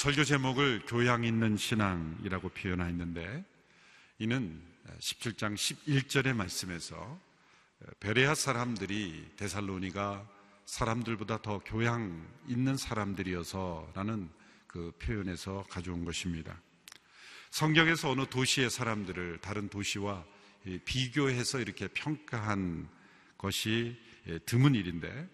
설교 제목을 교양 있는 신앙이라고 표현하였는데 이는 17장 11절의 말씀에서 베레아 사람들이 데살로니가 사람들보다 더 교양 있는 사람들이어서라는 그 표현에서 가져온 것입니다. 성경에서 어느 도시의 사람들을 다른 도시와 비교해서 이렇게 평가한 것이 드문 일인데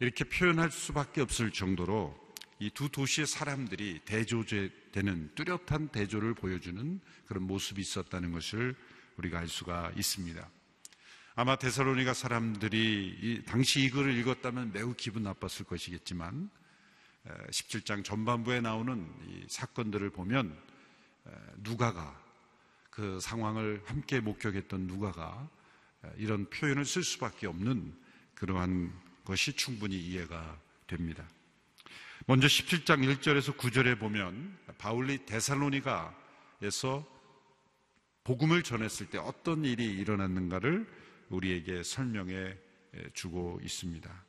이렇게 표현할 수밖에 없을 정도로 이 두 도시의 사람들이 대조되는 뚜렷한 대조를 보여주는 그런 모습이 있었다는 것을 우리가 알 수가 있습니다. 아마 데살로니가 사람들이 당시 이 글을 읽었다면 매우 기분 나빴을 것이겠지만 17장 전반부에 나오는 사건들을 보면 누가가 그 상황을 함께 목격했던 누가가 이런 표현을 쓸 수밖에 없는 그러한 것이 충분히 이해가 됩니다. 먼저 17장 1절에서 9절에 보면 바울이 데살로니가에서 복음을 전했을 때 어떤 일이 일어났는가를 우리에게 설명해 주고 있습니다.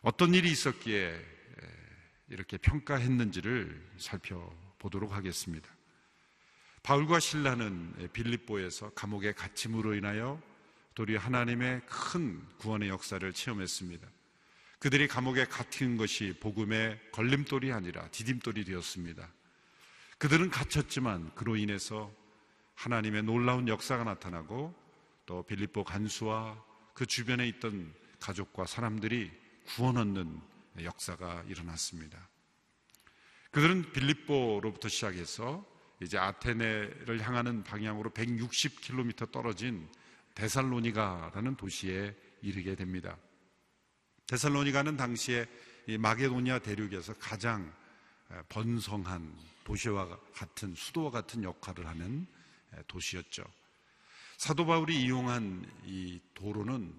어떤 일이 있었기에 이렇게 평가했는지를 살펴보도록 하겠습니다. 바울과 신라는 빌립보에서 감옥의 갇힘으로 인하여 도리어 하나님의 큰 구원의 역사를 체험했습니다. 그들이 감옥에 갇힌 것이 복음의 걸림돌이 아니라 디딤돌이 되었습니다. 그들은 갇혔지만 그로 인해서 하나님의 놀라운 역사가 나타나고 또 빌립보 간수와 그 주변에 있던 가족과 사람들이 구원 얻는 역사가 일어났습니다. 그들은 빌립보로부터 시작해서 이제 아테네를 향하는 방향으로 160km 떨어진 데살로니가라는 도시에 이르게 됩니다. 데살로니가는 당시에 마게도니아 대륙에서 가장 번성한 도시와 같은 수도와 같은 역할을 하는 도시였죠. 사도 바울이 이용한 이 도로는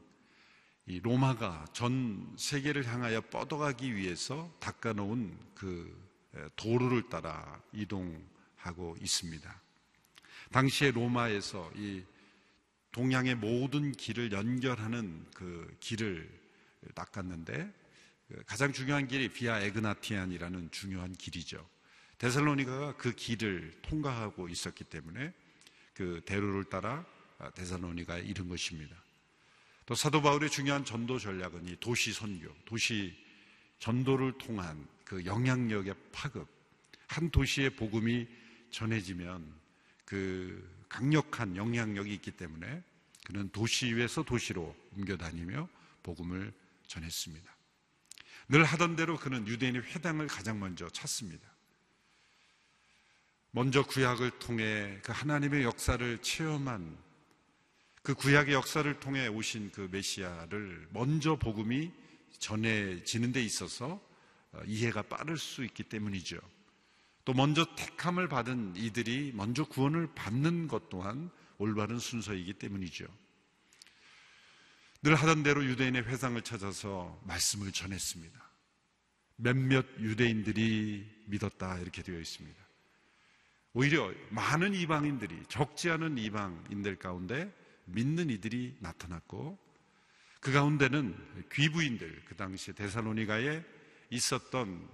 이 로마가 전 세계를 향하여 뻗어가기 위해서 닦아놓은 그 도로를 따라 이동하고 있습니다. 당시에 로마에서 이 동양의 모든 길을 연결하는 그 길을 닦았는데 그 가장 중요한 길이 비아 에그나티안이라는 중요한 길이죠. 데살로니가가 그 길을 통과하고 있었기 때문에 그 대로를 따라 데살로니가에 이른 것입니다. 또 사도 바울의 중요한 전도 전략은 이 도시 선교, 도시 전도를 통한 그 영향력의 파급. 한 도시의 복음이 전해지면 그 강력한 영향력이 있기 때문에 그는 도시 위에서 도시로 옮겨 다니며 복음을 전했습니다. 늘 하던 대로 그는 유대인의 회당을 가장 먼저 찾습니다. 먼저 구약을 통해 그 하나님의 역사를 체험한 그 구약의 역사를 통해 오신 그 메시아를 먼저 복음이 전해지는 데 있어서 어, 이해가 빠를 수 있기 때문이죠. 또 먼저 택함을 받은 이들이 먼저 구원을 받는 것 또한 올바른 순서이기 때문이죠. 늘 하던 대로 유대인의 회상을 찾아서 말씀을 전했습니다. 몇몇 유대인들이 믿었다 이렇게 되어 있습니다. 오히려 많은 이방인들이 적지 않은 이방인들 가운데 믿는 이들이 나타났고 그 가운데는 귀부인들 그 당시 데살로니가에 있었던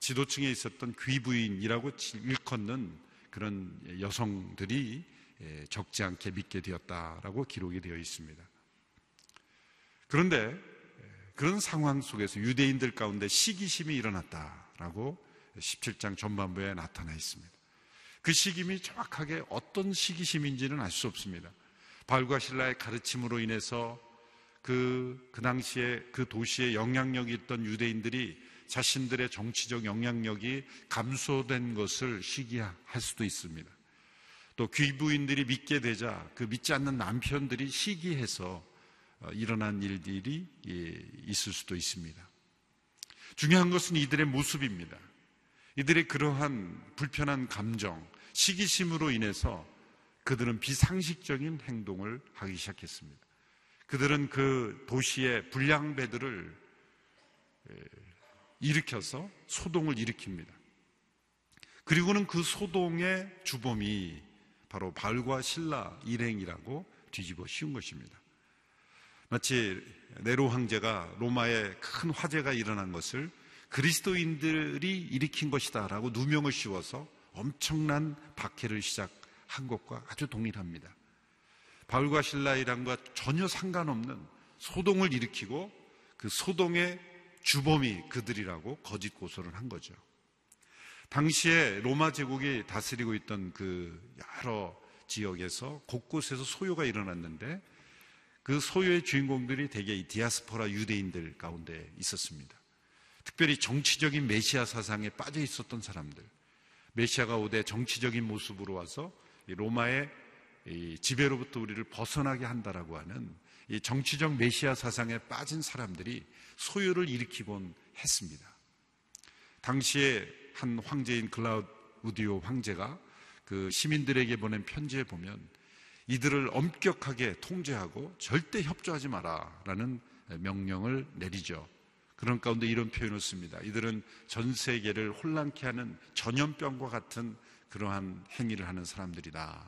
지도층에 있었던 귀부인이라고 일컫는 그런 여성들이 적지 않게 믿게 되었다라고 기록이 되어 있습니다. 그런데 그런 상황 속에서 유대인들 가운데 시기심이 일어났다라고 17장 전반부에 나타나 있습니다. 그 시기심이 정확하게 어떤 시기심인지는 알 수 없습니다. 바울과 신라의 가르침으로 인해서 그, 그 당시에 그 도시에 영향력이 있던 유대인들이 자신들의 정치적 영향력이 감소된 것을 시기할 수도 있습니다. 또 귀부인들이 믿게 되자 그 믿지 않는 남편들이 시기해서 어, 일어난 일들이 예, 있을 수도 있습니다. 중요한 것은 이들의 모습입니다. 이들의 그러한 불편한 감정, 시기심으로 인해서 그들은 비상식적인 행동을 하기 시작했습니다. 그들은 그 도시의 불량배들을 예, 일으켜서 소동을 일으킵니다. 그리고는 그 소동의 주범이 바로 발과 신라 일행이라고 뒤집어 씌운 것입니다. 마치 네로 황제가 로마에 큰 화재가 일어난 것을 그리스도인들이 일으킨 것이다라고 누명을 씌워서 엄청난 박해를 시작한 것과 아주 동일합니다. 바울과 신라이랑과 전혀 상관없는 소동을 일으키고 그 소동의 주범이 그들이라고 거짓 고소를 한 거죠. 당시에 로마 제국이 다스리고 있던 그 여러 지역에서 곳곳에서 소요가 일어났는데 그 소요의 주인공들이 대개 이 디아스포라 유대인들 가운데 있었습니다. 특별히 정치적인 메시아 사상에 빠져 있었던 사람들. 메시아가 오되 정치적인 모습으로 와서 로마의 지배로부터 우리를 벗어나게 한다라고 하는 이 정치적 메시아 사상에 빠진 사람들이 소요를 일으키곤 했습니다. 당시에 한 황제인 글라우디오 황제가 그 시민들에게 보낸 편지에 보면 이들을 엄격하게 통제하고 절대 협조하지 마라라는 명령을 내리죠. 그런 가운데 이런 표현을 씁니다. 이들은 전 세계를 혼란케 하는 전염병과 같은 그러한 행위를 하는 사람들이다.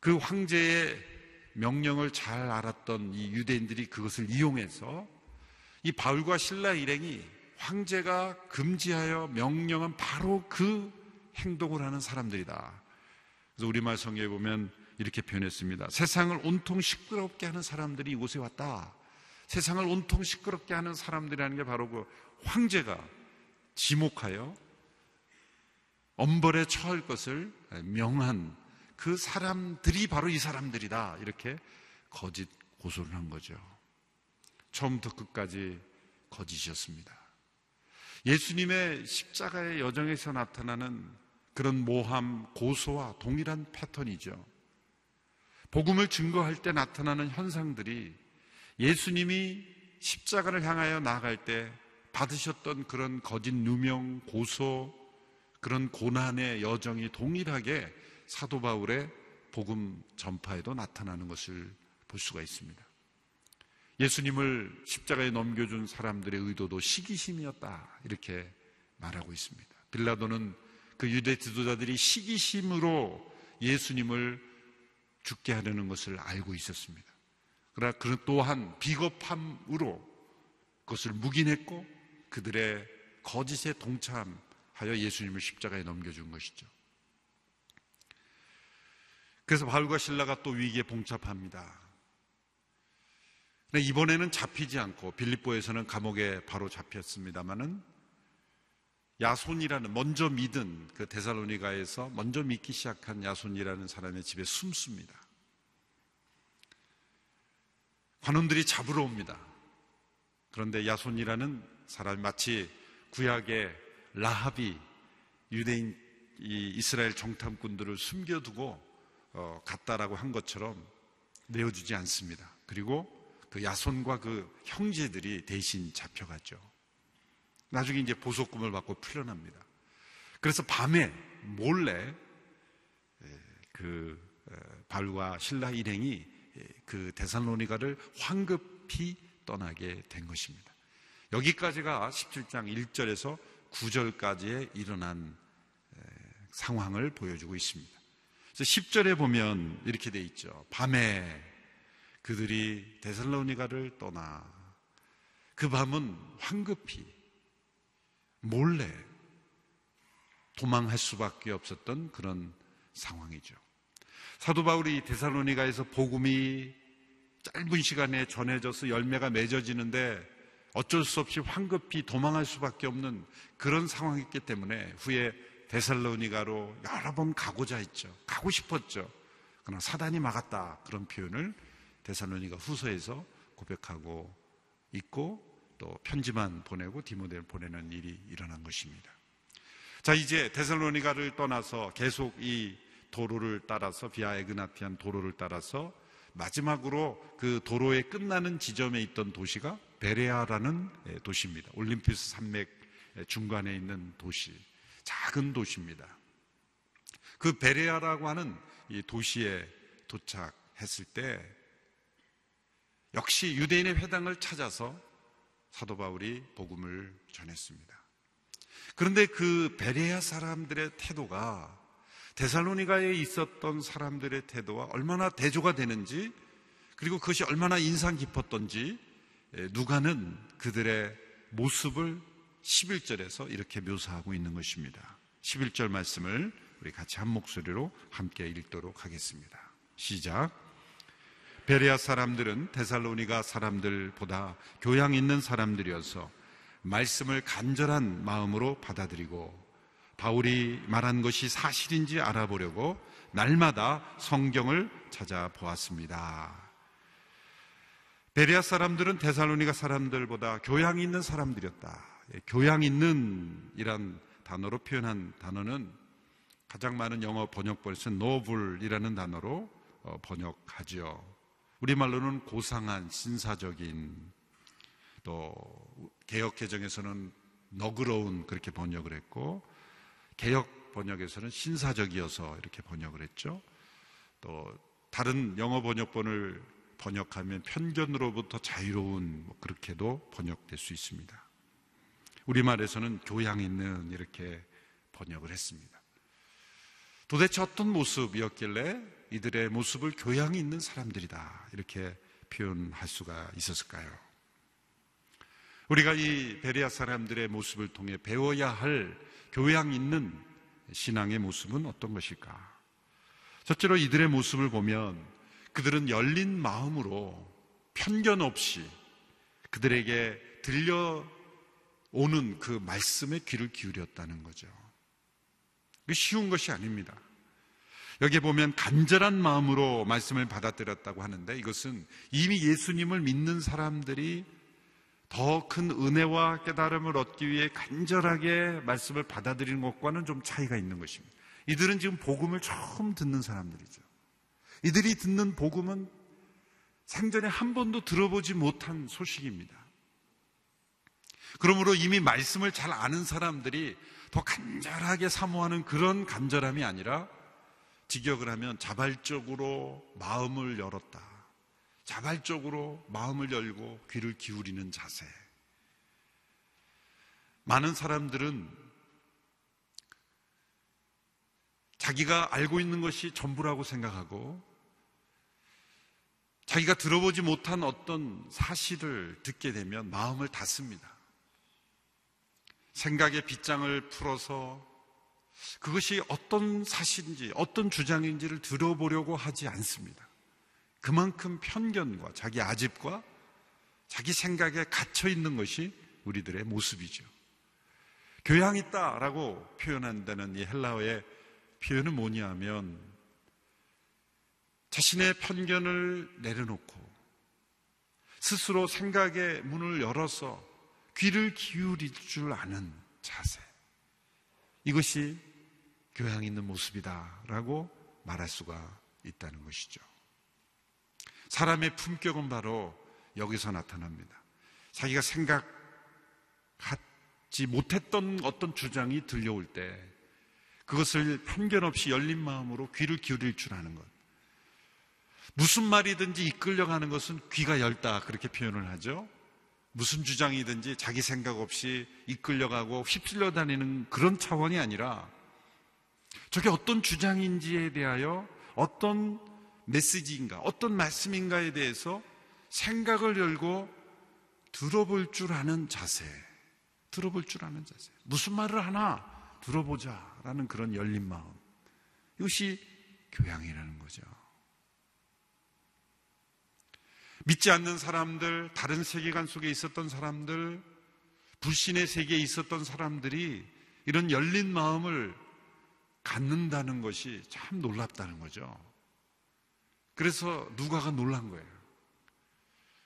그 황제의 명령을 잘 알았던 이 유대인들이 그것을 이용해서 이 바울과 신라 일행이 황제가 금지하여 명령한 바로 그 행동을 하는 사람들이다. 그래서 우리말 성경에 보면 이렇게 표현했습니다. 세상을 온통 시끄럽게 하는 사람들이 이곳에 왔다. 세상을 온통 시끄럽게 하는 사람들이라는 게 바로 그 황제가 지목하여 엄벌에 처할 것을 명한 그 사람들이 바로 이 사람들이다. 이렇게 거짓 고소를 한 거죠. 처음부터 끝까지 거짓이었습니다. 예수님의 십자가의 여정에서 나타나는 그런 모함, 고소와 동일한 패턴이죠. 복음을 증거할 때 나타나는 현상들이 예수님이 십자가를 향하여 나아갈 때 받으셨던 그런 거짓 누명, 고소, 그런 고난의 여정이 동일하게 사도 바울의 복음 전파에도 나타나는 것을 볼 수가 있습니다. 예수님을 십자가에 넘겨준 사람들의 의도도 시기심이었다. 이렇게 말하고 있습니다. 빌라도는 그 유대 지도자들이 시기심으로 예수님을 죽게 하려는 것을 알고 있었습니다. 그러나 그 또한 비겁함으로 그것을 묵인했고 그들의 거짓에 동참하여 예수님을 십자가에 넘겨준 것이죠. 그래서 바울과 신라가 또 위기에 봉착합니다. 이번에는 잡히지 않고 빌립보에서는 감옥에 바로 잡혔습니다마는 야손이라는 먼저 믿은 그 데살로니가에서 먼저 믿기 시작한 야손이라는 사람의 집에 숨습니다. 관원들이 잡으러 옵니다. 그런데 야손이라는 사람이 마치 구약의 라합이 유대인 이스라엘 정탐꾼들을 숨겨두고 어, 갔다라고 한 것처럼 내어주지 않습니다. 그리고 그 야손과 그 형제들이 대신 잡혀갔죠. 나중에 이제 보석금을 받고 풀려납니다. 그래서 밤에 몰래 그 발과 신라 일행이 그 대산로니가를 황급히 떠나게 된 것입니다. 여기까지가 17장 1절에서 9절까지의 일어난 상황을 보여주고 있습니다. 그래서 10절에 보면 이렇게 돼 있죠. 밤에 그들이 데살로니가를 떠나 그 밤은 황급히 몰래 도망할 수밖에 없었던 그런 상황이죠. 사도 바울이 데살로니가에서 복음이 짧은 시간에 전해져서 열매가 맺어지는데 어쩔 수 없이 황급히 도망할 수밖에 없는 그런 상황이기 때문에 후에 데살로니가로 여러 번 가고자 했죠. 가고 싶었죠. 그러나 사단이 막았다. 그런 표현을 데살로니가 후서에서 고백하고 있고 또 편지만 보내고 디모데를 보내는 일이 일어난 것입니다. 자, 이제 데살로니가를 떠나서 계속 이 도로를 따라서 비아 에그나티안 도로를 따라서 마지막으로 그 도로의 끝나는 지점에 있던 도시가 베레아라는 도시입니다. 올림피스 산맥 중간에 있는 도시. 작은 도시입니다. 그 베레아라고 하는 이 도시에 도착했을 때 역시 유대인의 회당을 찾아서 사도 바울이 복음을 전했습니다. 그런데 그 베레아 사람들의 태도가 데살로니가에 있었던 사람들의 태도와 얼마나 대조가 되는지 그리고 그것이 얼마나 인상 깊었던지 누가는 그들의 모습을 11절에서 이렇게 묘사하고 있는 것입니다. 11절 말씀을 우리 같이 한 목소리로 함께 읽도록 하겠습니다. 시작. 베레아 사람들은 데살로니가 사람들보다 교양 있는 사람들이어서 말씀을 간절한 마음으로 받아들이고 바울이 말한 것이 사실인지 알아보려고 날마다 성경을 찾아보았습니다. 베레아 사람들은 데살로니가 사람들보다 교양 있는 사람들이었다. 예, 교양 있는 이란 단어로 표현한 단어는 가장 많은 영어 번역본에서 노블이라는 단어로 어, 번역하지요. 우리말로는 고상한 신사적인 또 개혁 개정에서는 너그러운 그렇게 번역을 했고 개혁 번역에서는 신사적이어서 이렇게 번역을 했죠. 또 다른 영어 번역본을 번역하면 편견으로부터 자유로운 뭐 그렇게도 번역될 수 있습니다. 우리말에서는 교양 있는 이렇게 번역을 했습니다. 도대체 어떤 모습이었길래 이들의 모습을 교양 있는 사람들이다 이렇게 표현할 수가 있었을까요? 우리가 이 베리아 사람들의 모습을 통해 배워야 할 교양 있는 신앙의 모습은 어떤 것일까? 첫째로 이들의 모습을 보면 그들은 열린 마음으로 편견 없이 그들에게 들려오는 그 말씀에 귀를 기울였다는 거죠. 쉬운 것이 아닙니다. 여기 보면 간절한 마음으로 말씀을 받아들였다고 하는데 이것은 이미 예수님을 믿는 사람들이 더 큰 은혜와 깨달음을 얻기 위해 간절하게 말씀을 받아들이는 것과는 좀 차이가 있는 것입니다. 이들은 지금 복음을 처음 듣는 사람들이죠. 이들이 듣는 복음은 생전에 한 번도 들어보지 못한 소식입니다. 그러므로 이미 말씀을 잘 아는 사람들이 더 간절하게 사모하는 그런 간절함이 아니라 직역을 하면 자발적으로 마음을 열었다. 자발적으로 마음을 열고 귀를 기울이는 자세. 많은 사람들은 자기가 알고 있는 것이 전부라고 생각하고 자기가 들어보지 못한 어떤 사실을 듣게 되면 마음을 닫습니다. 생각의 빗장을 풀어서 그것이 어떤 사실인지 어떤 주장인지를 들어보려고 하지 않습니다. 그만큼 편견과 자기 아집과 자기 생각에 갇혀 있는 것이 우리들의 모습이죠. 교양 있다라고 표현한다는 이 헬라어의 표현은 뭐냐면 자신의 편견을 내려놓고 스스로 생각의 문을 열어서 귀를 기울일 줄 아는 자세. 이것이 교양 있는 모습이다라고 말할 수가 있다는 것이죠. 사람의 품격은 바로 여기서 나타납니다. 자기가 생각하지 못했던 어떤 주장이 들려올 때 그것을 편견 없이 열린 마음으로 귀를 기울일 줄 아는 것. 무슨 말이든지 이끌려가는 것은 귀가 열다 그렇게 표현을 하죠. 무슨 주장이든지 자기 생각 없이 이끌려가고 휩쓸려 다니는 그런 차원이 아니라 저게 어떤 주장인지에 대하여 어떤 메시지인가, 어떤 말씀인가에 대해서 생각을 열고 들어볼 줄 아는 자세. 들어볼 줄 아는 자세. 무슨 말을 하나 들어보자. 라는 그런 열린 마음. 이것이 교양이라는 거죠. 믿지 않는 사람들, 다른 세계관 속에 있었던 사람들, 불신의 세계에 있었던 사람들이 이런 열린 마음을 갖는다는 것이 참 놀랍다는 거죠. 그래서 누가가 놀란 거예요.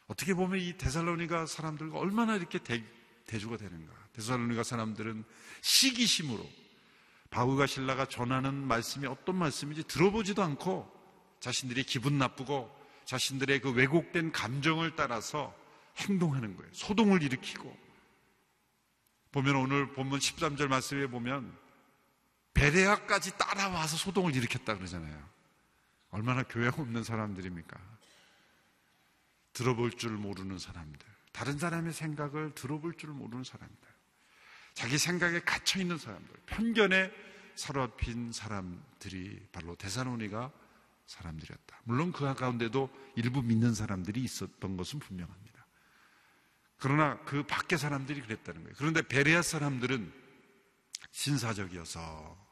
어떻게 보면 이 데살로니가 사람들과 얼마나 이렇게 대, 대주가 되는가. 데살로니가 사람들은 시기심으로 바울과 신라가 전하는 말씀이 어떤 말씀인지 들어보지도 않고 자신들이 기분 나쁘고 자신들의 그 왜곡된 감정을 따라서 행동하는 거예요. 소동을 일으키고. 보면 오늘 본문 13절 말씀에 보면 베레아까지 따라와서 소동을 일으켰다 그러잖아요. 얼마나 교양 없는 사람들입니까? 들어볼 줄 모르는 사람들. 다른 사람의 생각을 들어볼 줄 모르는 사람들. 자기 생각에 갇혀 있는 사람들. 편견에 사로잡힌 사람들이 바로 대사노니가 사람들이었다. 물론 그 가운데도 일부 믿는 사람들이 있었던 것은 분명합니다. 그러나 그 밖의 사람들이 그랬다는 거예요. 그런데 베레아 사람들은 신사적이어서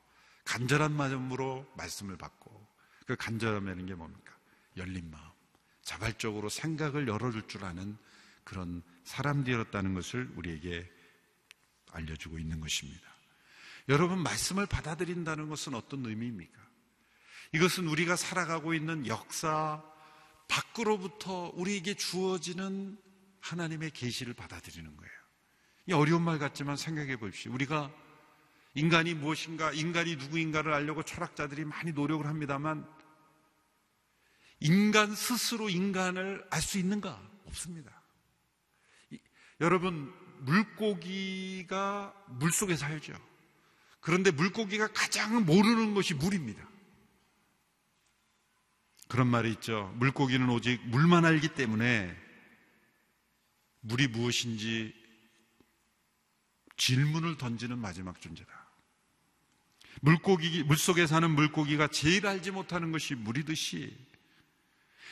간절한 마음으로 말씀을 받고 그 간절함이라는 게 뭡니까? 열린 마음. 자발적으로 생각을 열어줄 줄 아는 그런 사람들이었다는 것을 우리에게 알려주고 있는 것입니다. 여러분, 말씀을 받아들인다는 것은 어떤 의미입니까? 이것은 우리가 살아가고 있는 역사 밖으로부터 우리에게 주어지는 하나님의 계시를 받아들이는 거예요. 이 어려운 말 같지만 생각해 보십시오. 우리가 인간이 무엇인가, 인간이 누구인가를 알려고 철학자들이 많이 노력을 합니다만 인간 스스로 인간을 알 수 있는가? 없습니다. 이, 여러분, 물고기가 물 속에 살죠. 그런데 물고기가 가장 모르는 것이 물입니다. 그런 말이 있죠. 물고기는 오직 물만 알기 때문에 물이 무엇인지 질문을 던지는 마지막 존재다. 물고기, 물속에 사는 물고기가 제일 알지 못하는 것이 물이듯이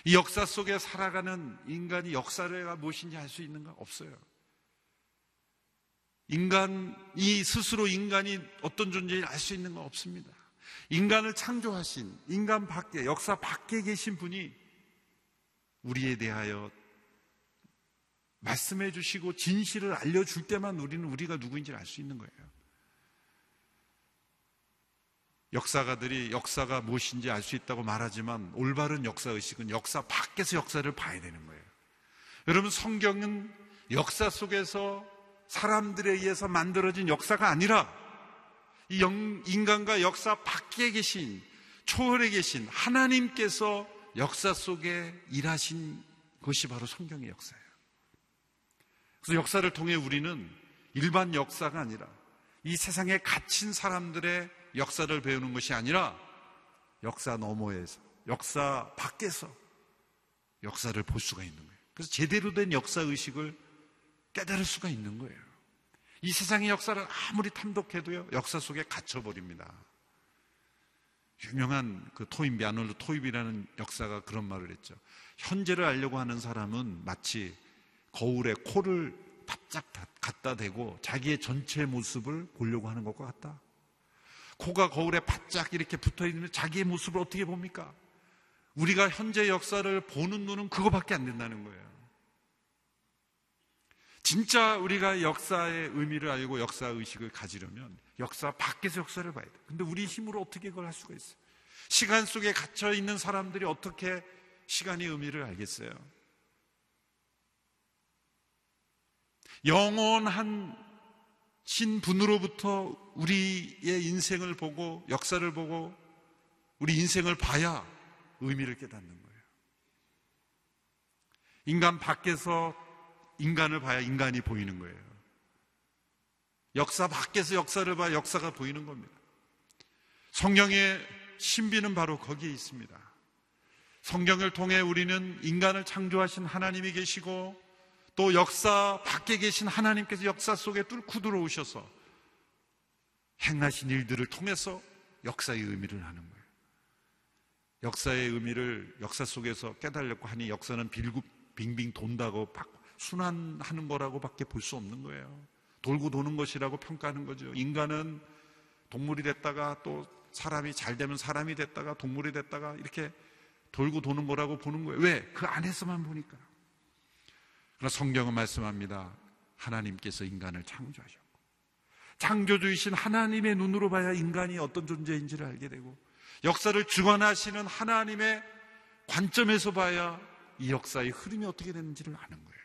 이 역사 속에 살아가는 인간이 역사가 무엇인지 알 수 있는가? 없어요. 인간 이 스스로 인간이 어떤 존재인지 알 수 있는 건 없습니다. 인간을 창조하신 인간 밖에 역사 밖에 계신 분이 우리에 대하여 말씀해 주시고 진실을 알려줄 때만 우리는 우리가 누구인지를 알 수 있는 거예요. 역사가들이 역사가 무엇인지 알 수 있다고 말하지만 올바른 역사 의식은 역사 밖에서 역사를 봐야 되는 거예요. 여러분 성경은 역사 속에서 사람들에 의해서 만들어진 역사가 아니라 이 인간과 역사 밖에 계신 초월에 계신 하나님께서 역사 속에 일하신 것이 바로 성경의 역사예요. 그래서 역사를 통해 우리는 일반 역사가 아니라 이 세상에 갇힌 사람들의 역사를 배우는 것이 아니라 역사 너머에서, 역사 밖에서 역사를 볼 수가 있는 거예요. 그래서 제대로 된 역사 의식을 깨달을 수가 있는 거예요. 이 세상의 역사를 아무리 탐독해도요, 역사 속에 갇혀버립니다. 유명한 그 토입, 미아놀드 토입이라는 역사가 그런 말을 했죠. 현재를 알려고 하는 사람은 마치 거울에 코를 바짝 갖다 대고 자기의 전체 모습을 보려고 하는 것과 같다. 코가 거울에 바짝 이렇게 붙어 있는 자기의 모습을 어떻게 봅니까? 우리가 현재 역사를 보는 눈은 그거밖에 안 된다는 거예요. 진짜 우리가 역사의 의미를 알고 역사 의식을 가지려면 역사 밖에서 역사를 봐야 돼. 근데 우리 힘으로 어떻게 그걸 할 수가 있어요? 시간 속에 갇혀 있는 사람들이 어떻게 시간의 의미를 알겠어요? 영원한 신분으로부터 우리의 인생을 보고 역사를 보고 우리 인생을 봐야 의미를 깨닫는 거예요. 인간 밖에서 인간을 봐야 인간이 보이는 거예요. 역사 밖에서 역사를 봐야 역사가 보이는 겁니다. 성경의 신비는 바로 거기에 있습니다. 성경을 통해 우리는 인간을 창조하신 하나님이 계시고 또 역사 밖에 계신 하나님께서 역사 속에 뚫고 들어오셔서 행하신 일들을 통해서 역사의 의미를 하는 거예요. 역사의 의미를 역사 속에서 깨달려고 하니 역사는 빌고 빙빙 돈다고 순환하는 거라고밖에 볼 수 없는 거예요. 돌고 도는 것이라고 평가하는 거죠. 인간은 동물이 됐다가 또 사람이 잘 되면 사람이 됐다가 동물이 됐다가 이렇게 돌고 도는 거라고 보는 거예요. 왜? 그 안에서만 보니까. 그러나 성경은 말씀합니다. 하나님께서 인간을 창조하셨고 창조주이신 하나님의 눈으로 봐야 인간이 어떤 존재인지를 알게 되고 역사를 주관하시는 하나님의 관점에서 봐야 이 역사의 흐름이 어떻게 되는지를 아는 거예요.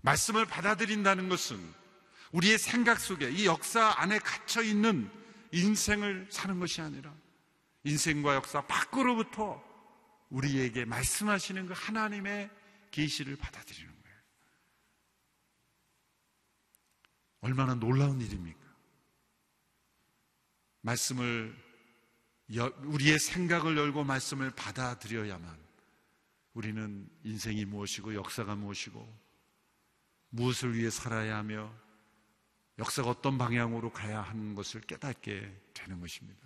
말씀을 받아들인다는 것은 우리의 생각 속에 이 역사 안에 갇혀 있는 인생을 사는 것이 아니라 인생과 역사 밖으로부터 우리에게 말씀하시는 그 하나님의 계시를 받아들이는 거예요. 얼마나 놀라운 일입니까? 말씀을 우리의 생각을 열고 말씀을 받아들여야만 우리는 인생이 무엇이고 역사가 무엇이고 무엇을 위해 살아야 하며 역사가 어떤 방향으로 가야 하는 것을 깨닫게 되는 것입니다.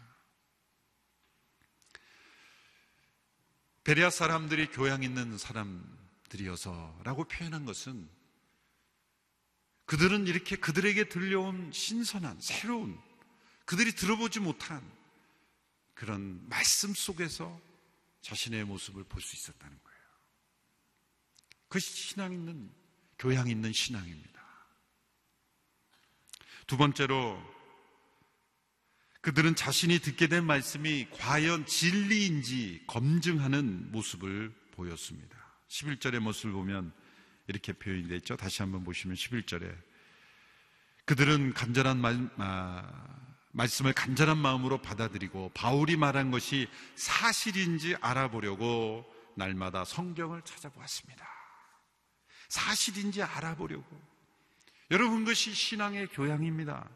베레아 사람들이 교양 있는 사람 들이어서라고 표현한 것은 그들은 이렇게 그들에게 들려온 신선한, 새로운, 그들이 들어보지 못한 그런 말씀 속에서 자신의 모습을 볼 수 있었다는 거예요. 그 신앙 있는, 교양 있는 신앙입니다. 두 번째로 그들은 자신이 듣게 된 말씀이 과연 진리인지 검증하는 모습을 보였습니다. 11절의 모습을 보면 이렇게 표현이 되어 있죠. 다시 한번 보시면 11절에 그들은 간절한 말, 아, 말씀을 간절한 마음으로 받아들이고 바울이 말한 것이 사실인지 알아보려고 날마다 성경을 찾아보았습니다. 사실인지 알아보려고. 여러분 그것이 신앙의 교양입니다.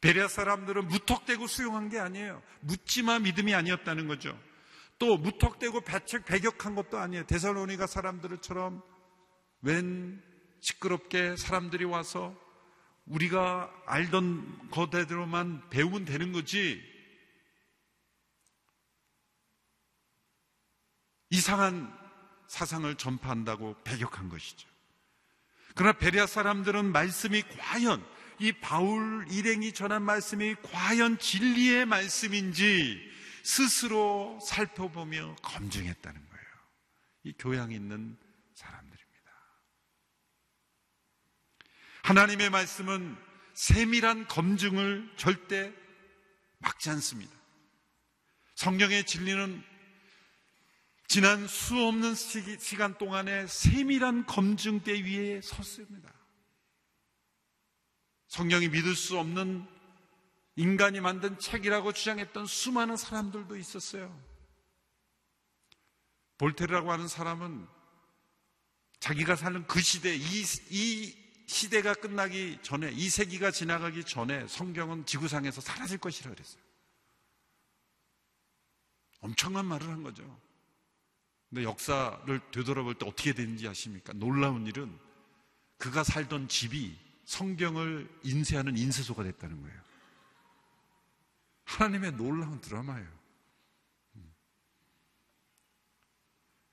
베레아 사람들은 무턱대고 수용한 게 아니에요. 묻지마 믿음이 아니었다는 거죠. 또 무턱대고 배척 배격한 것도 아니에요. 데살로니가 사람들처럼 웬 시끄럽게 사람들이 와서 우리가 알던 거대로만 배우면 되는 거지. 이상한 사상을 전파한다고 배격한 것이죠. 그러나 베리아 사람들은 말씀이 과연 이 바울 일행이 전한 말씀이 과연 진리의 말씀인지 스스로 살펴보며 검증했다는 거예요. 이 교양 있는 사람들입니다. 하나님의 말씀은 세밀한 검증을 절대 막지 않습니다. 성경의 진리는 지난 수 없는 시간 동안에 세밀한 검증대 위에 섰습니다. 성경이 믿을 수 없는 인간이 만든 책이라고 주장했던 수많은 사람들도 있었어요. 볼테르라고 하는 사람은 자기가 사는 그 시대, 이, 이 시대가 끝나기 전에, 이 세기가 지나가기 전에 성경은 지구상에서 사라질 것이라 그랬어요. 엄청난 말을 한 거죠. 근데 역사를 되돌아볼 때 어떻게 되는지 아십니까? 놀라운 일은 그가 살던 집이 성경을 인쇄하는 인쇄소가 됐다는 거예요. 하나님의 놀라운 드라마예요. 음.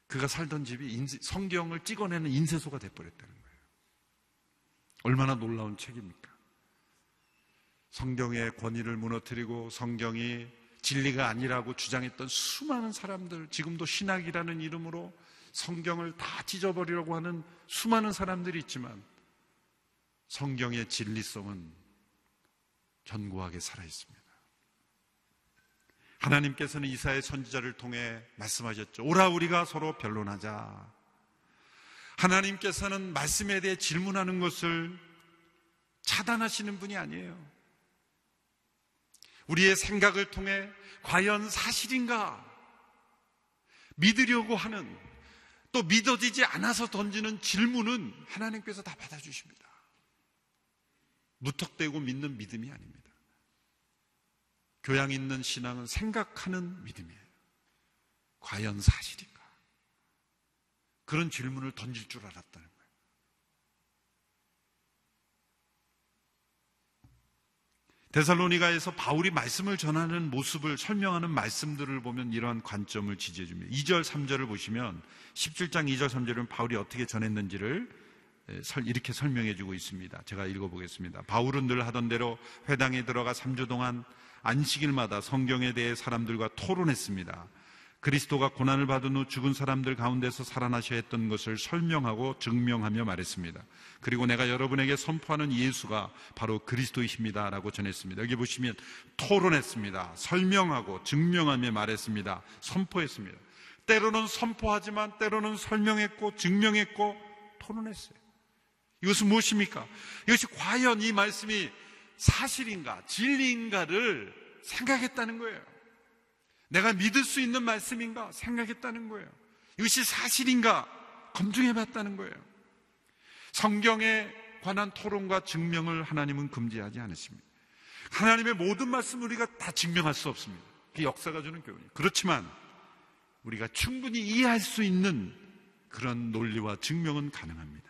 그가 살던 집이 인쇄, 성경을 찍어내는 인쇄소가 돼버렸다는 거예요. 얼마나 놀라운 책입니까? 성경의 권위를 무너뜨리고 성경이 진리가 아니라고 주장했던 수많은 사람들, 지금도 신학이라는 이름으로 성경을 다 찢어버리려고 하는 수많은 사람들이 있지만 성경의 진리성은 견고하게 살아있습니다. 하나님께서는 이사의 선지자를 통해 말씀하셨죠. 오라 우리가 서로 변론하자. 하나님께서는 말씀에 대해 질문하는 것을 차단하시는 분이 아니에요. 우리의 생각을 통해 과연 사실인가 믿으려고 하는 또 믿어지지 않아서 던지는 질문은 하나님께서 다 받아주십니다. 무턱대고 믿는 믿음이 아닙니다. 교양 있는 신앙은 생각하는 믿음이에요. 과연 사실인가? 그런 질문을 던질 줄 알았다는 거예요. 데살로니가에서 바울이 말씀을 전하는 모습을 설명하는 말씀들을 보면 이러한 관점을 지지해 줍니다. 2절, 3절을 보시면 17장 2절, 3절은 바울이 어떻게 전했는지를 이렇게 설명해 주고 있습니다. 제가 읽어보겠습니다. 바울은 늘 하던 대로 회당에 들어가 3주 동안 안식일마다 성경에 대해 사람들과 토론했습니다. 그리스도가 고난을 받은 후 죽은 사람들 가운데서 살아나셔야 했던 것을 설명하고 증명하며 말했습니다. 그리고 내가 여러분에게 선포하는 예수가 바로 그리스도이십니다. 라고 전했습니다. 여기 보시면 토론했습니다. 설명하고 증명하며 말했습니다. 선포했습니다. 때로는 선포하지만 때로는 설명했고 증명했고 토론했어요. 이것은 무엇입니까? 이것이 과연 이 말씀이 사실인가, 진리인가를 생각했다는 거예요. 내가 믿을 수 있는 말씀인가 생각했다는 거예요. 이것이 사실인가 검증해 봤다는 거예요. 성경에 관한 토론과 증명을 하나님은 금지하지 않으십니다. 하나님의 모든 말씀을 우리가 다 증명할 수 없습니다. 그 역사가 주는 교훈이에요. 그렇지만 우리가 충분히 이해할 수 있는 그런 논리와 증명은 가능합니다.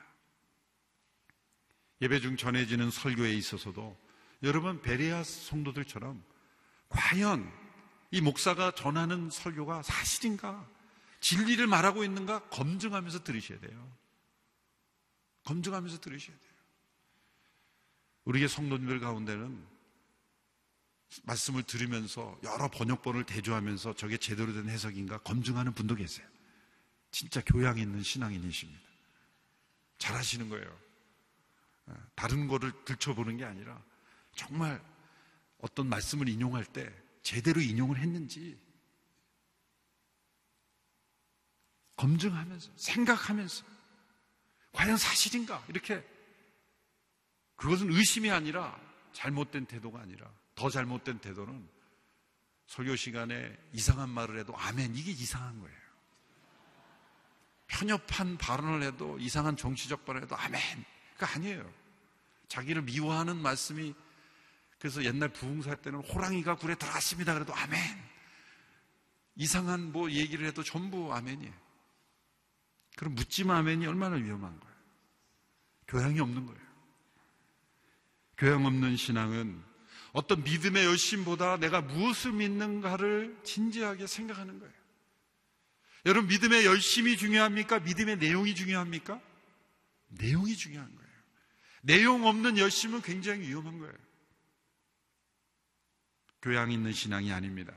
예배 중 전해지는 설교에 있어서도 여러분 베레아 성도들처럼 과연 이 목사가 전하는 설교가 사실인가? 진리를 말하고 있는가 검증하면서 들으셔야 돼요. 검증하면서 들으셔야 돼요. 우리의 성도님들 가운데는 말씀을 들으면서 여러 번역본을 대조하면서 저게 제대로 된 해석인가 검증하는 분도 계세요. 진짜 교양 있는 신앙인이십니다. 잘하시는 거예요. 예, 다른 거를 들춰보는 게 아니라 정말 어떤 말씀을 인용할 때 제대로 인용을 했는지 검증하면서 생각하면서 과연 사실인가 이렇게 그것은 의심이 아니라 잘못된 태도가 아니라 더 잘못된 태도는 설교 시간에 이상한 말을 해도 아멘 이게 이상한 거예요. 편협한 발언을 해도 이상한 정치적 발언을 해도 아멘 그거 아니에요. 자기를 미워하는 말씀이 그래서 옛날 부흥살 때는 호랑이가 굴에 들어갔습니다. 그래도 아멘. 이상한 뭐 얘기를 해도 전부 아멘이에요. 그럼 묻지마 아멘이 얼마나 위험한 거예요. 교양이 없는 거예요. 교양 없는 신앙은 어떤 믿음의 열심보다 내가 무엇을 믿는가를 진지하게 생각하는 거예요. 여러분, 믿음의 열심이 중요합니까? 믿음의 내용이 중요합니까? 내용이 중요한 거예요. 내용 없는 열심은 굉장히 위험한 거예요. 교양 있는 신앙이 아닙니다.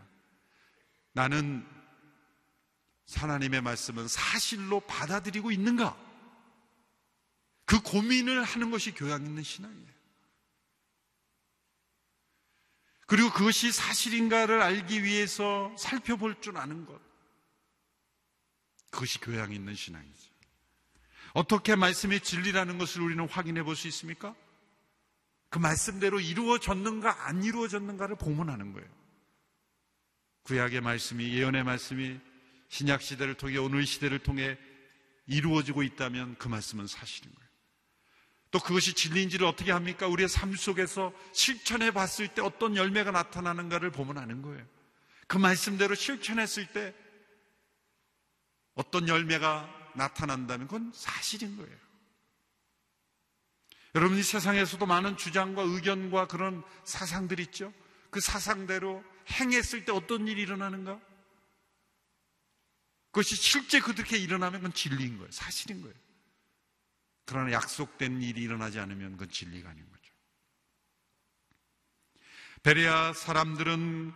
나는 하나님의 말씀은 사실로 받아들이고 있는가? 그 고민을 하는 것이 교양 있는 신앙이에요. 그리고 그것이 사실인가를 알기 위해서 살펴볼 줄 아는 것. 그것이 교양 있는 신앙이죠. 어떻게 말씀이 진리라는 것을 우리는 확인해 볼 수 있습니까? 그 말씀대로 이루어졌는가 안 이루어졌는가를 보문하는 거예요. 구약의 말씀이 예언의 말씀이 신약 시대를 통해 오늘 시대를 통해 이루어지고 있다면 그 말씀은 사실인 거예요. 또 그것이 진리인지를 어떻게 합니까? 우리의 삶 속에서 실천해 봤을 때 어떤 열매가 나타나는가를 보면 아는 거예요. 그 말씀대로 실천했을 때 어떤 열매가 나타난다면 그건 사실인 거예요. 여러분 이 세상에서도 많은 주장과 의견과 그런 사상들이 있죠. 그 사상대로 행했을 때 어떤 일이 일어나는가? 그것이 실제 그렇게 일어나면 그건 진리인 거예요. 사실인 거예요. 그러나 약속된 일이 일어나지 않으면 그건 진리가 아닌 거죠. 베레아 사람들은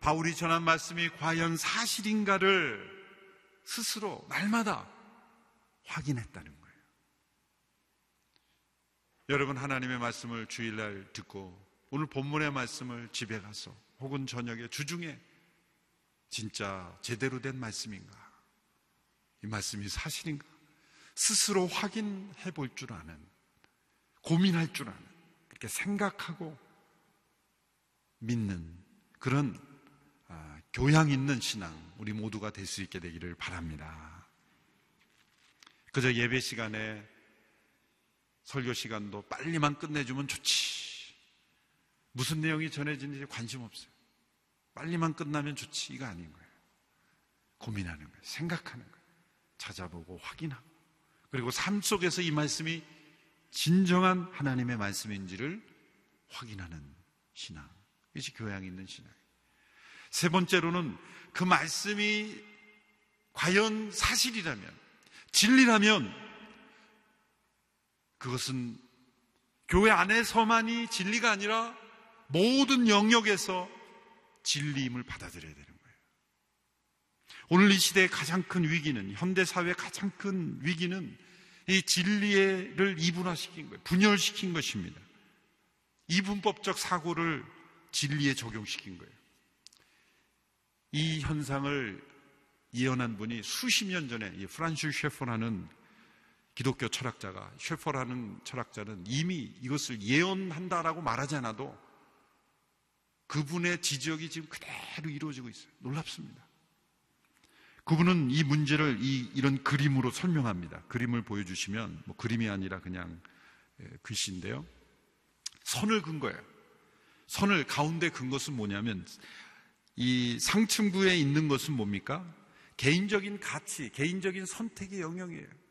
바울이 전한 말씀이 과연 사실인가를 스스로 날마다 확인했다는 거예요. 여러분 하나님의 말씀을 주일날 듣고 오늘 본문의 말씀을 집에 가서 혹은 저녁에 주중에 진짜 제대로 된 말씀인가? 이 말씀이 사실인가? 스스로 확인해 볼 줄 아는, 고민할 줄 아는, 그렇게 생각하고 믿는 그런 아, 교양 있는 신앙 우리 모두가 될 수 있게 되기를 바랍니다. 그저 예배 시간에 설교 시간도 빨리만 끝내주면 좋지. 무슨 내용이 전해지는지 관심 없어요. 빨리만 끝나면 좋지. 이거 아닌 거예요. 고민하는 거예요. 생각하는 거예요. 찾아보고 확인하고. 그리고 삶 속에서 이 말씀이 진정한 하나님의 말씀인지를 확인하는 신앙. 이것이 교양 있는 신앙. 세 번째로는 그 말씀이 과연 사실이라면, 진리라면, 그것은 교회 안에서만이 진리가 아니라 모든 영역에서 진리임을 받아들여야 되는 거예요. 오늘 이 시대의 가장 큰 위기는, 현대 사회의 가장 큰 위기는 이 진리를 이분화시킨 거예요. 분열시킨 것입니다. 이분법적 사고를 진리에 적용시킨 거예요. 이 현상을 예언한 분이 수십 년 전에 프란슈 셰퍼라는 기독교 철학자가 셰퍼라는 철학자는 이미 이것을 예언한다라고 말하지 않아도 그분의 지적이 지금 그대로 이루어지고 있어요. 놀랍습니다. 그분은 이 문제를 이, 이런 그림으로 설명합니다. 그림을 보여주시면 뭐 그림이 아니라 그냥 예, 글씨인데요. 선을 근 거예요. 선을 가운데 근 것은 뭐냐면 이 상층부에 있는 것은 뭡니까? 개인적인 가치, 개인적인 선택의 영역이에요.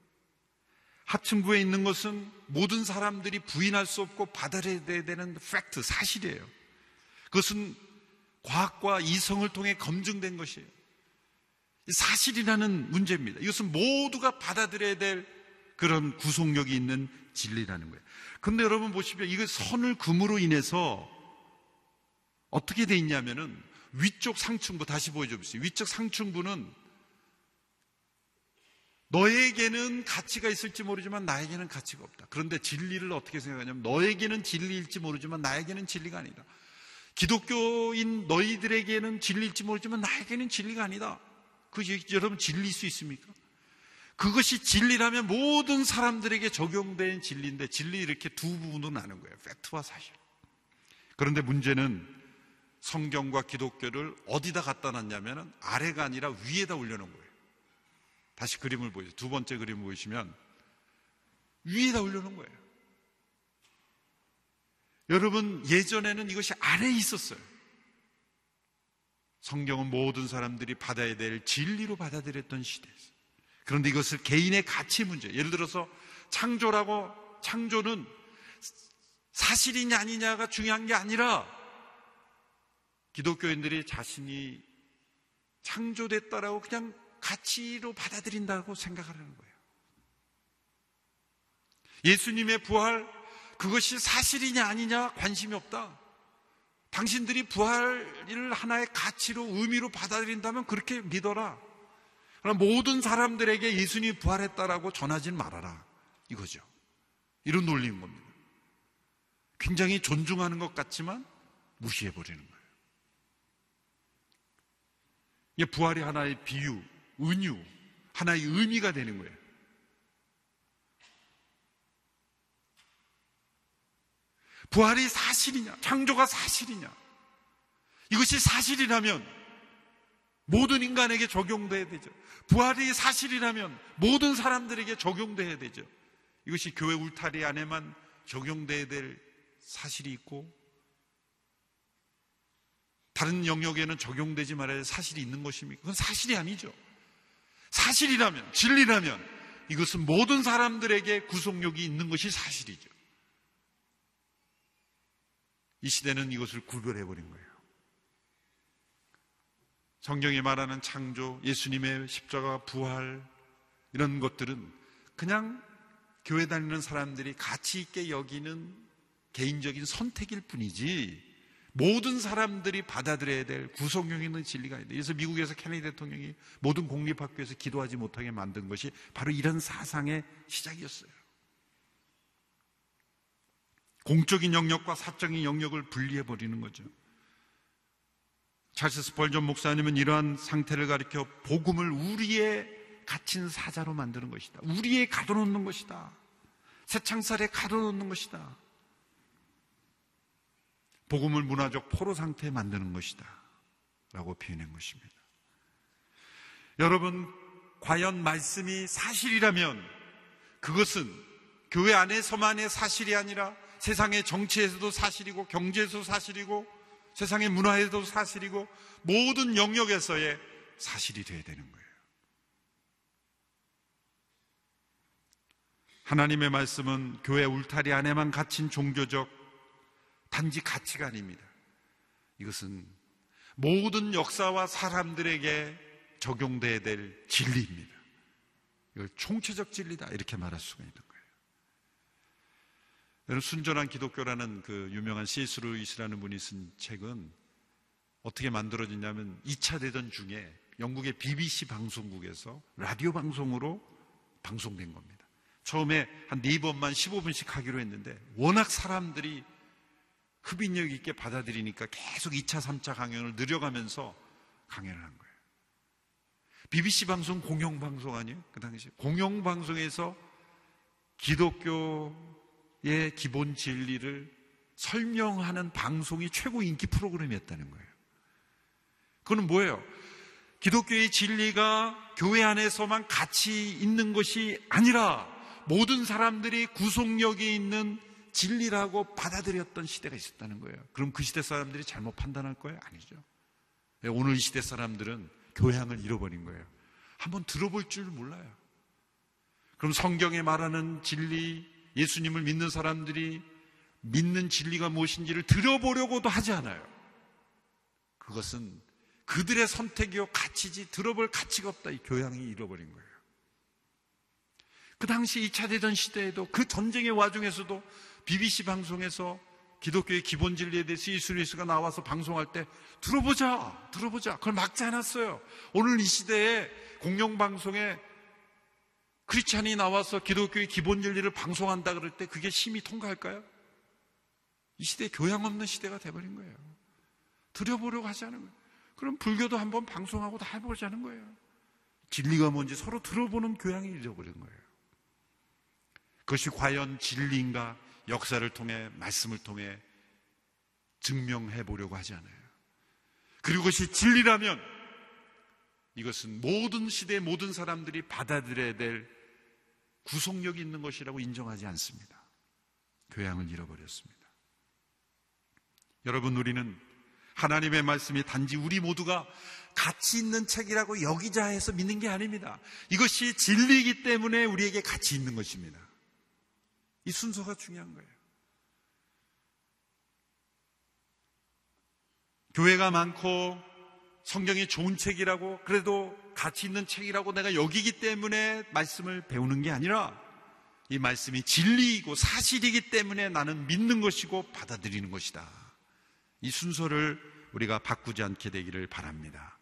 하층부에 있는 것은 모든 사람들이 부인할 수 없고 받아들여야 되는 팩트, 사실이에요. 그것은 과학과 이성을 통해 검증된 것이에요. 사실이라는 문제입니다. 이것은 모두가 받아들여야 될 그런 구속력이 있는 진리라는 거예요. 근데 여러분 보시면 이거 선을 금으로 인해서 어떻게 돼 있냐면은 위쪽 상층부 다시 보여줘 보세요. 위쪽 상층부는 너에게는 가치가 있을지 모르지만 나에게는 가치가 없다. 그런데 진리를 어떻게 생각하냐면 너에게는 진리일지 모르지만 나에게는 진리가 아니다. 기독교인 너희들에게는 진리일지 모르지만 나에게는 진리가 아니다. 그 여러분 진리일 수 있습니까? 그것이 진리라면 모든 사람들에게 적용된 진리인데 진리 이렇게 두 부분으로 나는 거예요. 팩트와 사실. 그런데 문제는 성경과 기독교를 어디다 갖다 놨냐면 아래가 아니라 위에다 올려놓은 거예요. 다시 그림을 보여요. 두 번째 그림 을 보시면 위에다 올려놓은 거예요. 여러분 예전에는 이것이 아래에 있었어요. 성경은 모든 사람들이 받아야 될 진리로 받아들였던 시대였어요. 그런데 이것을 개인의 가치 문제, 예를 들어서 창조라고 창조는 사실이냐 아니냐가 중요한 게 아니라 기독교인들이 자신이 창조됐다라고 그냥 가치로 받아들인다고 생각하는 거예요. 예수님의 부활, 그것이 사실이냐 아니냐 관심이 없다. 당신들이 부활을 하나의 가치로 의미로 받아들인다면 그렇게 믿어라. 그럼 모든 사람들에게 예수님이 부활했다라고 전하지는 말아라. 이거죠. 이런 논리인 겁니다. 굉장히 존중하는 것 같지만 무시해버리는 거예요. 이게 부활이 하나의 비유, 은유, 하나의 의미가 되는 거예요. 부활이 사실이냐, 창조가 사실이냐. 이것이 사실이라면 모든 인간에게 적용돼야 되죠. 부활이 사실이라면 모든 사람들에게 적용돼야 되죠. 이것이 교회 울타리 안에만 적용돼야 될 사실이 있고 다른 영역에는 적용되지 말아야 할 사실이 있는 것입니까? 그건 사실이 아니죠. 사실이라면, 진리라면 이것은 모든 사람들에게 구속력이 있는 것이 사실이죠. 이 시대는 이것을 구별해버린 거예요. 성경이 말하는 창조, 예수님의 십자가, 부활, 이런 것들은 그냥 교회 다니는 사람들이 가치 있게 여기는 개인적인 선택일 뿐이지 모든 사람들이 받아들여야 될 구속력 있는 진리가 있다. 그래서 미국에서 케네디 대통령이 모든 공립학교에서 기도하지 못하게 만든 것이 바로 이런 사상의 시작이었어요. 공적인 영역과 사적인 영역을 분리해 버리는 거죠. 찰스 스펄전 목사님은 이러한 상태를 가리켜 복음을 우리의 갇힌 사자로 만드는 것이다. 우리의 가둬놓는 것이다. 새 창살에 가둬놓는 것이다. 복음을 문화적 포로 상태에 만드는 것이다. 라고 표현한 것입니다. 여러분, 과연 말씀이 사실이라면 그것은 교회 안에서만의 사실이 아니라 세상의 정치에서도 사실이고 경제에서도 사실이고 세상의 문화에도 사실이고 모든 영역에서의 사실이 되어야 되는 거예요. 하나님의 말씀은 교회 울타리 안에만 갇힌 종교적 단지 가치가 아닙니다. 이것은 모든 역사와 사람들에게 적용돼야 될 진리입니다. 이걸 총체적 진리다 이렇게 말할 수가 있는 거예요. 여러분 순전한 기독교라는 그 유명한 C.S. 루이스라는 분이 쓴 책은 어떻게 만들어졌냐면 2차 대전 중에 영국의 BBC 방송국에서 라디오 방송으로 방송된 겁니다. 처음에 한 네 번만 15분씩 하기로 했는데 워낙 사람들이 흡인력 있게 받아들이니까 계속 2차, 3차 강연을 늘려가면서 강연을 한 거예요. BBC 방송 공영방송 아니에요? 그 당시 공영방송에서 기독교 의 기본 진리를 설명하는 방송이 최고 인기 프로그램이었다는 거예요. 그거는 뭐예요? 기독교의 진리가 교회 안에서만 같이 있는 것이 아니라 모든 사람들이 구속력이 있는 진리라고 받아들였던 시대가 있었다는 거예요. 그럼 그 시대 사람들이 잘못 판단할 거예요? 아니죠. 오늘 이 시대 사람들은 교양을 잃어버린 거예요. 한번 들어볼 줄 몰라요. 그럼 성경에 말하는 진리, 예수님을 믿는 사람들이 믿는 진리가 무엇인지를 들어보려고도 하지 않아요. 그것은 그들의 선택이요 가치지 들어볼 가치가 없다. 이 교양이 잃어버린 거예요. 그 당시 2차 대전 시대에도 그 전쟁의 와중에서도 BBC 방송에서 기독교의 기본 진리에 대해서 이수리스가 나와서 방송할 때 들어보자, 들어보자. 그걸 막지 않았어요. 오늘 이 시대에 공영방송에 크리스찬이 나와서 기독교의 기본 진리를 방송한다 그럴 때 그게 심히 통과할까요? 이 시대 교양 없는 시대가 돼버린 거예요. 들여보려고 하지 않은 거예요. 그럼 불교도 한번 방송하고 다 해보자는 거예요. 진리가 뭔지 서로 들어보는 교양이 잃어버린 거예요. 그것이 과연 진리인가 역사를 통해 말씀을 통해 증명해 보려고 하지 않아요. 그리고 그것이 진리라면 이것은 모든 시대의 모든 사람들이 받아들여야 될 구속력이 있는 것이라고 인정하지 않습니다. 교양을 잃어버렸습니다. 여러분, 우리는 하나님의 말씀이 단지 우리 모두가 가치 있는 책이라고 여기자 해서 믿는 게 아닙니다. 이것이 진리이기 때문에 우리에게 가치 있는 것입니다. 이 순서가 중요한 거예요. 교회가 많고 성경이 좋은 책이라고 그래도 가치 있는 책이라고 내가 여기기 때문에 말씀을 배우는 게 아니라 이 말씀이 진리이고 사실이기 때문에 나는 믿는 것이고 받아들이는 것이다. 이 순서를 우리가 바꾸지 않게 되기를 바랍니다.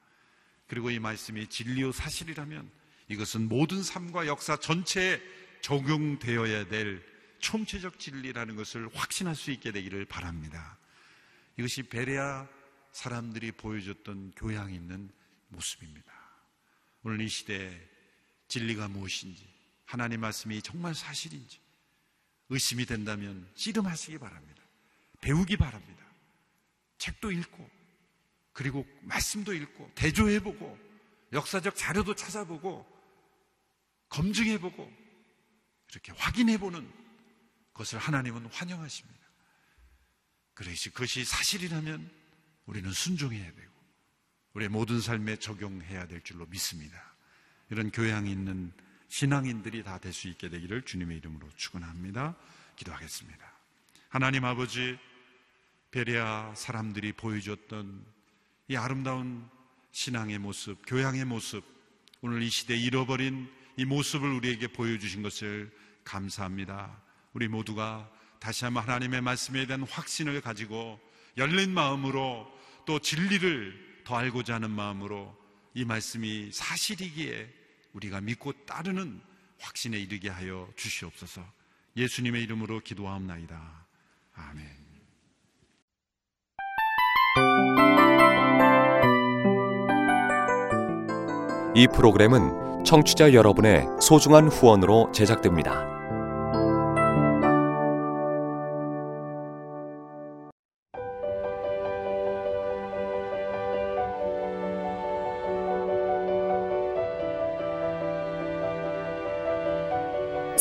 그리고 이 말씀이 진리요 사실이라면 이것은 모든 삶과 역사 전체에 적용되어야 될 총체적 진리라는 것을 확신할 수 있게 되기를 바랍니다. 이것이 베레아 사람들이 보여줬던 교양 있는 모습입니다. 오늘 이 시대에 진리가 무엇인지, 하나님 말씀이 정말 사실인지 의심이 된다면 씨름하시기 바랍니다. 배우기 바랍니다. 책도 읽고, 그리고 말씀도 읽고, 대조해보고, 역사적 자료도 찾아보고, 검증해보고, 이렇게 확인해보는 그 것을 하나님은 환영하십니다. 그것이 그것이 사실이라면 우리는 순종해야 되고 우리의 모든 삶에 적용해야 될 줄로 믿습니다. 이런 교양이 있는 신앙인들이 다 될 수 있게 되기를 주님의 이름으로 축원합니다. 기도하겠습니다. 하나님 아버지 베레아 사람들이 보여줬던 이 아름다운 신앙의 모습, 교양의 모습, 오늘 이 시대 잃어버린 이 모습을 우리에게 보여주신 것을 감사합니다. 우리 모두가 다시 한번 하나님의 말씀에 대한 확신을 가지고 열린 마음으로 또 진리를 더 알고자 하는 마음으로 이 말씀이 사실이기에 우리가 믿고 따르는 확신에 이르게 하여 주시옵소서 예수님의 이름으로 기도하옵나이다. 아멘. 이 프로그램은 청취자 여러분의 소중한 후원으로 제작됩니다.